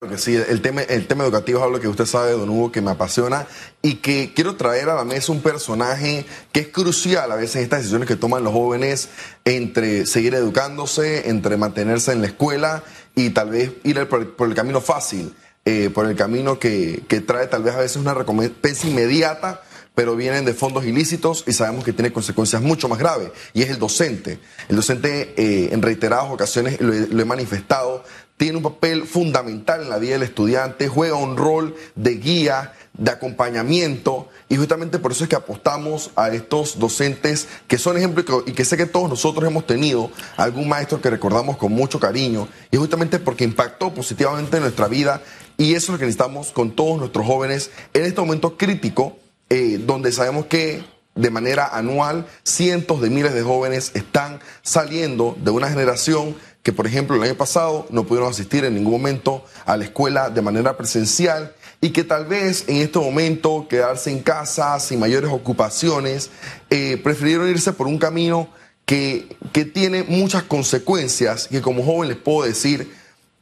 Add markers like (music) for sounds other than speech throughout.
Porque sí, el tema, educativo es algo que usted sabe, don Hugo, que me apasiona y que quiero traer a la mesa un personaje que es crucial a veces en estas decisiones que toman los jóvenes entre seguir educándose, entre mantenerse en la escuela y tal vez ir por, el camino fácil, eh, por el camino que, que trae tal vez a veces una recompensa inmediata pero vienen de fondos ilícitos y sabemos que tiene consecuencias mucho más graves, y es el docente. El docente eh, en reiteradas ocasiones, lo he, manifestado, tiene un papel fundamental en la vida del estudiante, juega un rol de guía, de acompañamiento, y justamente por eso es que apostamos a estos docentes que son ejemplos y que sé que todos nosotros hemos tenido algún maestro que recordamos con mucho cariño, y justamente porque impactó positivamente en nuestra vida, y eso es lo que necesitamos con todos nuestros jóvenes en este momento crítico eh, donde sabemos que de manera anual cientos de miles de jóvenes están saliendo de una generación que, por ejemplo, el año pasado no pudieron asistir en ningún momento a la escuela de manera presencial y que tal vez en este momento quedarse en casa sin mayores ocupaciones, eh, prefirieron irse por un camino que, que tiene muchas consecuencias que como joven les puedo decir,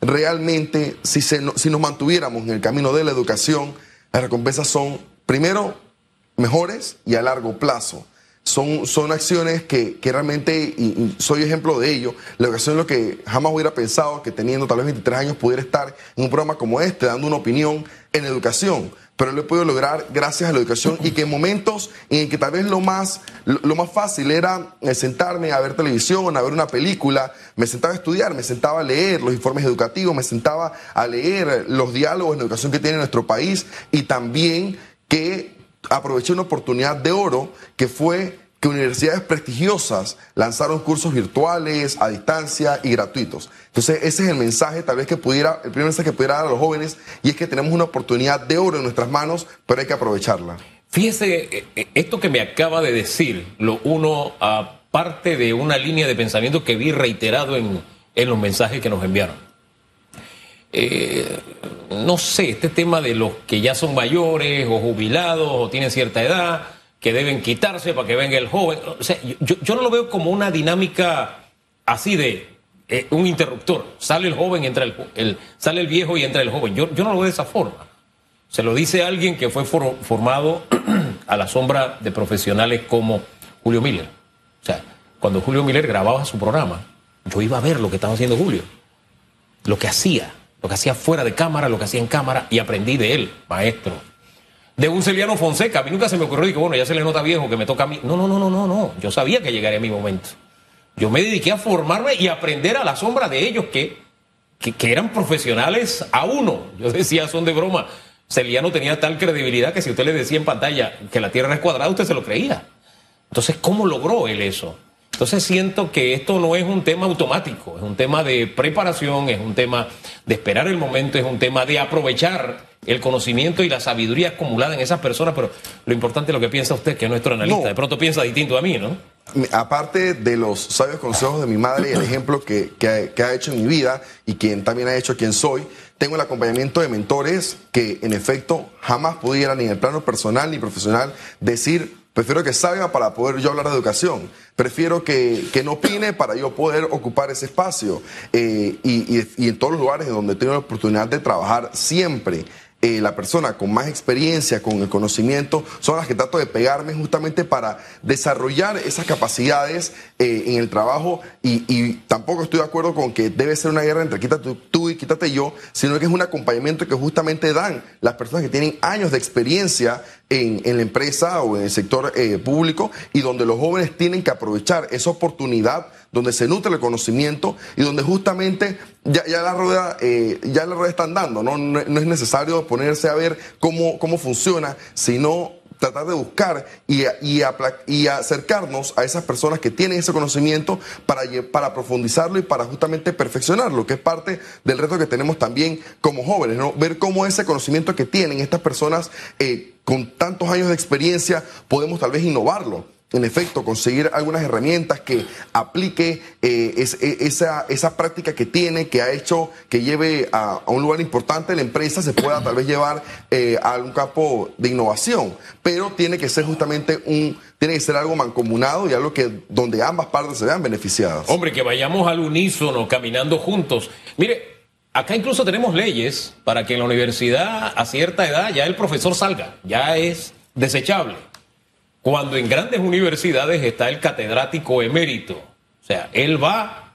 realmente si, se, si nos mantuviéramos en el camino de la educación, las recompensas son, primero, mejores y a largo plazo. Son, son acciones que, realmente, y, soy ejemplo de ello, la educación es lo que jamás hubiera pensado que teniendo tal vez 23 años pudiera estar en un programa como este, dando una opinión en educación, pero lo he podido lograr gracias a la educación y que en momentos en que tal vez lo más, lo, más fácil era eh, sentarme a ver televisión, a ver una película, me sentaba a estudiar, me sentaba a leer los informes educativos, me sentaba a leer los diálogos en educación que tiene nuestro país y también que aproveché una oportunidad de oro que fue que universidades prestigiosas lanzaron cursos virtuales, a distancia y gratuitos. Entonces, ese es el mensaje tal vez que pudiera, el primer mensaje que pudiera dar a los jóvenes, y es que tenemos una oportunidad de oro en nuestras manos, pero hay que aprovecharla. Fíjese, eh, eh, esto que me acaba de decir, lo uno aparte de una línea de pensamiento que vi reiterado en, en los mensajes que nos enviaron. Eh, no sé, este tema de los que ya son mayores o jubilados o tienen cierta edad, que deben quitarse para que venga el joven. O sea, yo, no lo veo como una dinámica así de eh, un interruptor. Sale el joven, entra el, sale el viejo y entra el joven. Yo, yo no lo veo de esa forma. Se lo dice alguien que fue formado (clears throat) a la sombra de profesionales como Julio Miller. O sea, cuando Julio Miller grababa su programa, yo iba a ver lo que estaba haciendo Julio, lo que hacía lo que hacía fuera de cámara, lo que hacía en cámara, y aprendí de él, maestro. De un Celiano Fonseca, a mí nunca se me ocurrió, digo, bueno, ya se le nota viejo que me toca a mí. No, no, no, no, no, no. Yo sabía que llegaría mi momento. Yo me dediqué a formarme y aprender a la sombra de ellos que, que, eran profesionales a uno. Yo decía, son de broma. Celiano tenía tal credibilidad que si usted le decía en pantalla que la Tierra es cuadrada, usted se lo creía. Entonces, ¿cómo logró él eso? Entonces siento que esto no es un tema automático, es un tema de preparación, es un tema de esperar el momento, es un tema de aprovechar el conocimiento y la sabiduría acumulada en esas personas, pero lo importante es lo que piensa usted, que es nuestro analista, de pronto piensa distinto a mí, ¿no? Aparte de los sabios consejos de mi madre y el ejemplo que, que, ha hecho en mi vida y quien también ha hecho quien soy, tengo el acompañamiento de mentores que en efecto jamás pudieran ni en el plano personal ni profesional decir Prefiero que salga para poder yo hablar de educación. Prefiero que, no opine para yo poder ocupar ese espacio. Eh, y, y, en todos los lugares donde tengo la oportunidad de trabajar siempre eh, la persona con más experiencia, con el conocimiento, son las que trato de pegarme justamente para desarrollar esas capacidades eh, en el trabajo y, tampoco estoy de acuerdo con que debe ser una guerra entre quítate tú y quítate yo, sino que es un acompañamiento que justamente dan las personas que tienen años de experiencia en, la empresa o en el sector eh, público y donde los jóvenes tienen que aprovechar esa oportunidad donde se nutre el conocimiento y donde justamente ya, ya la rueda eh, ya la rueda está andando, ¿no? ¿no? es necesario ponerse a ver cómo, cómo funciona, sino tratar de buscar y, y, y, acercarnos a esas personas que tienen ese conocimiento para, para profundizarlo y para justamente perfeccionarlo, que es parte del reto que tenemos también como jóvenes, ¿no? Ver cómo ese conocimiento que tienen estas personas eh, con tantos años de experiencia podemos tal vez innovarlo en efecto, conseguir algunas herramientas que aplique eh, e, esa, práctica que tiene, que ha hecho, que lleve a, un lugar importante la empresa, se pueda tal vez llevar eh, a algún campo de innovación. Pero tiene que ser justamente un, tiene que ser algo mancomunado y algo que donde ambas partes se vean beneficiadas. Hombre, que vayamos al unísono, caminando juntos. Mire, acá incluso tenemos leyes para que en la universidad a cierta edad ya el profesor salga, ya es desechable. Cuando en grandes universidades está el catedrático emérito, o sea, él va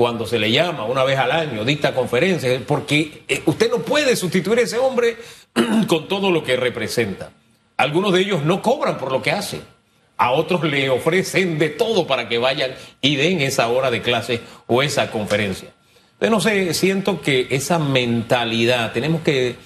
cuando se le llama una vez al año, dicta conferencias, porque eh, usted no puede sustituir a ese hombre (clears throat) con todo lo que representa. Algunos de ellos no cobran por lo que hacen. A otros le ofrecen de todo para que vayan y den esa hora de clase o esa conferencia. Pero no sé, siento que esa mentalidad tenemos que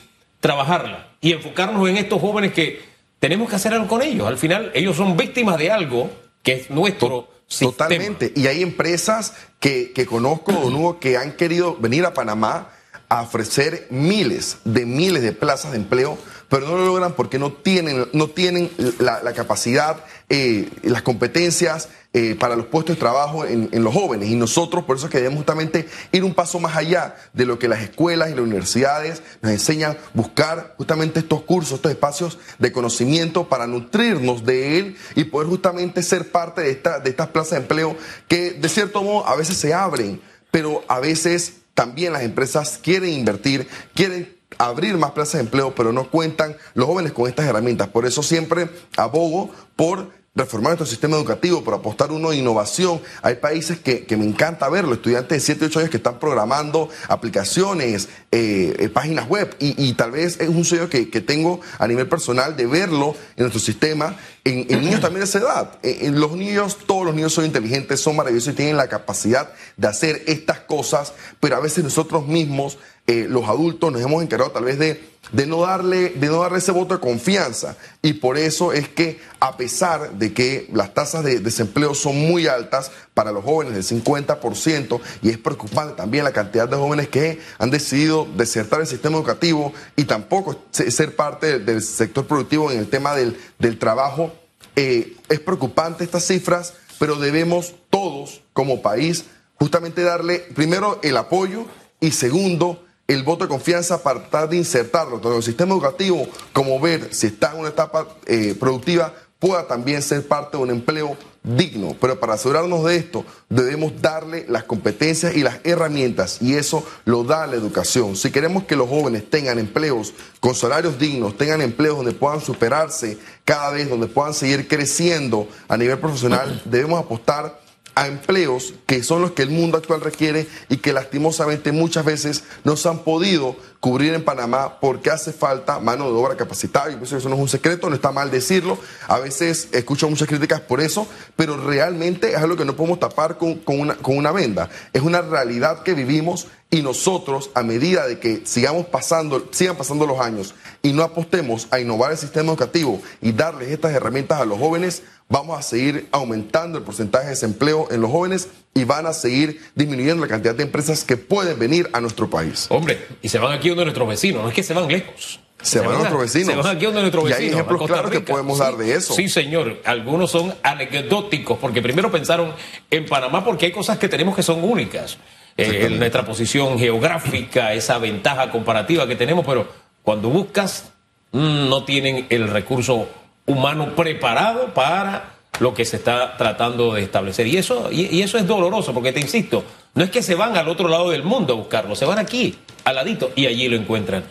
trabajarla y enfocarnos en estos jóvenes que tenemos que hacer algo con ellos. Al final, ellos son víctimas de algo que es nuestro Totalmente. Y hay empresas que, que conozco, (clears throat) Don Hugo, que han querido venir a Panamá a ofrecer miles de miles de plazas de empleo, pero no lo logran porque no tienen, no tienen la, capacidad, eh, las competencias eh, para los puestos de trabajo en, los jóvenes. Y nosotros, por eso es que debemos justamente ir un paso más allá de lo que las escuelas y las universidades nos enseñan, buscar justamente estos cursos, estos espacios de conocimiento para nutrirnos de él y poder justamente ser parte de, esta, de estas plazas de empleo que de cierto modo a veces se abren, pero a veces también las empresas quieren invertir, quieren abrir más plazas de empleo, pero no cuentan los jóvenes con estas herramientas. Por eso siempre abogo por reformar nuestro sistema educativo, por apostar uno de innovación. Hay países que, me encanta verlo, estudiantes de 7, 8 años que están programando aplicaciones, eh, eh, páginas web, y, tal vez es un sueño que, tengo a nivel personal de verlo en nuestro sistema, en, niños también de esa edad. En, los niños, todos los niños son inteligentes, son maravillosos y tienen la capacidad de hacer estas cosas, pero a veces nosotros mismos eh, los adultos nos hemos encargado tal vez de, de, no darle, de no darle ese voto de confianza. Y por eso es que, a pesar de que las tasas de desempleo son muy altas para los jóvenes, del 50%, y es preocupante también la cantidad de jóvenes que han decidido desertar el sistema educativo y tampoco ser parte del sector productivo en el tema del, del trabajo, eh, es preocupante estas cifras, pero debemos todos como país justamente darle primero el apoyo y segundo el voto de confianza para tratar de insertarlo todo el sistema educativo, como ver si está en una etapa eh, productiva, pueda también ser parte de un empleo digno. Pero para asegurarnos de esto, debemos darle las competencias y las herramientas, y eso lo da la educación. Si queremos que los jóvenes tengan empleos con salarios dignos, tengan empleos donde puedan superarse cada vez, donde puedan seguir creciendo a nivel profesional, debemos apostar a empleos que son los que el mundo actual requiere y que lastimosamente muchas veces no se han podido cubrir en Panamá porque hace falta mano de obra capacitada. Y eso no es un secreto, no está mal decirlo. A veces escucho muchas críticas por eso, pero realmente es algo que no podemos tapar con, una, con una venda. Es una realidad que vivimos y nosotros, a medida de que sigamos pasando, sigan pasando los años y no apostemos a innovar el sistema educativo y darles estas herramientas a los jóvenes, vamos a seguir aumentando el porcentaje de desempleo en los jóvenes y van a seguir disminuyendo la cantidad de empresas que pueden venir a nuestro país. Hombre, y se van aquí donde nuestros vecinos, no es que se van lejos. Se, van, a nuestros vecinos. Se van aquí donde nuestros vecinos. Y hay ejemplos claros que podemos dar de eso. Sí, señor. Algunos son anecdóticos, porque primero pensaron en Panamá porque hay cosas que tenemos que son únicas. Eh, nuestra posición geográfica, esa ventaja comparativa que tenemos, pero cuando buscas, mm, no tienen el recurso humano preparado para lo que se está tratando de establecer. Y eso, y, eso es doloroso, porque te insisto, no es que se van al otro lado del mundo a buscarlo, se van aquí, al ladito, y allí lo encuentran.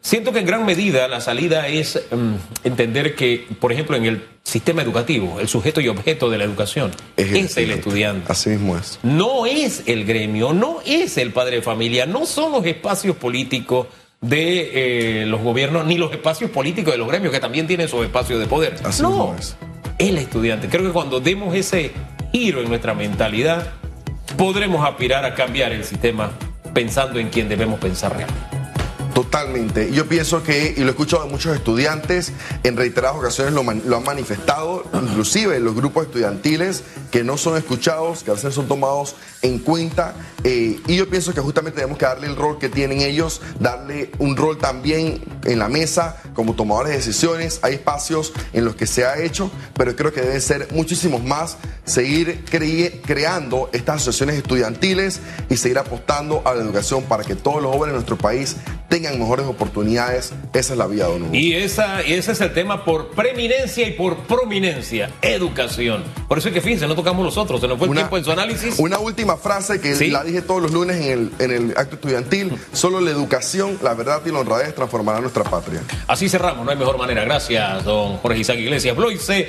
Siento que en gran medida la salida es mm, entender que, por ejemplo, en el sistema educativo, el sujeto y objeto de la educación es, el, estudiante. Así mismo es. No es el gremio, no es el padre de familia, no son los espacios políticos de eh, los gobiernos ni los espacios políticos de los gremios que también tienen sus espacios de poder. Así no, es. El estudiante. Creo que cuando demos ese giro en nuestra mentalidad, podremos aspirar a cambiar el sistema pensando en quien debemos pensar realmente. Totalmente. Yo pienso que, y lo he escuchado de muchos estudiantes, en reiteradas ocasiones lo, han manifestado, inclusive los grupos estudiantiles que no son escuchados, que a veces son tomados en cuenta. Eh, y yo pienso que justamente tenemos que darle el rol que tienen ellos, darle un rol también en la mesa como tomadores de decisiones. Hay espacios en los que se ha hecho, pero creo que deben ser muchísimos más. Seguir creando estas asociaciones estudiantiles y seguir apostando a la educación para que todos los jóvenes de nuestro país tengan mejores oportunidades. Esa es la vía, don Hugo. Y, esa, y ese es el tema por preeminencia y por prominencia, educación. Por eso es que fíjense, no tocamos nosotros, se nos fue el tiempo en su análisis. Una última frase que la dije todos los lunes en el, en el acto estudiantil, solo la educación, la verdad y la honradez transformará nuestra patria. Así cerramos, no hay mejor manera. Gracias, don Jorge Isaac Iglesias Bloise.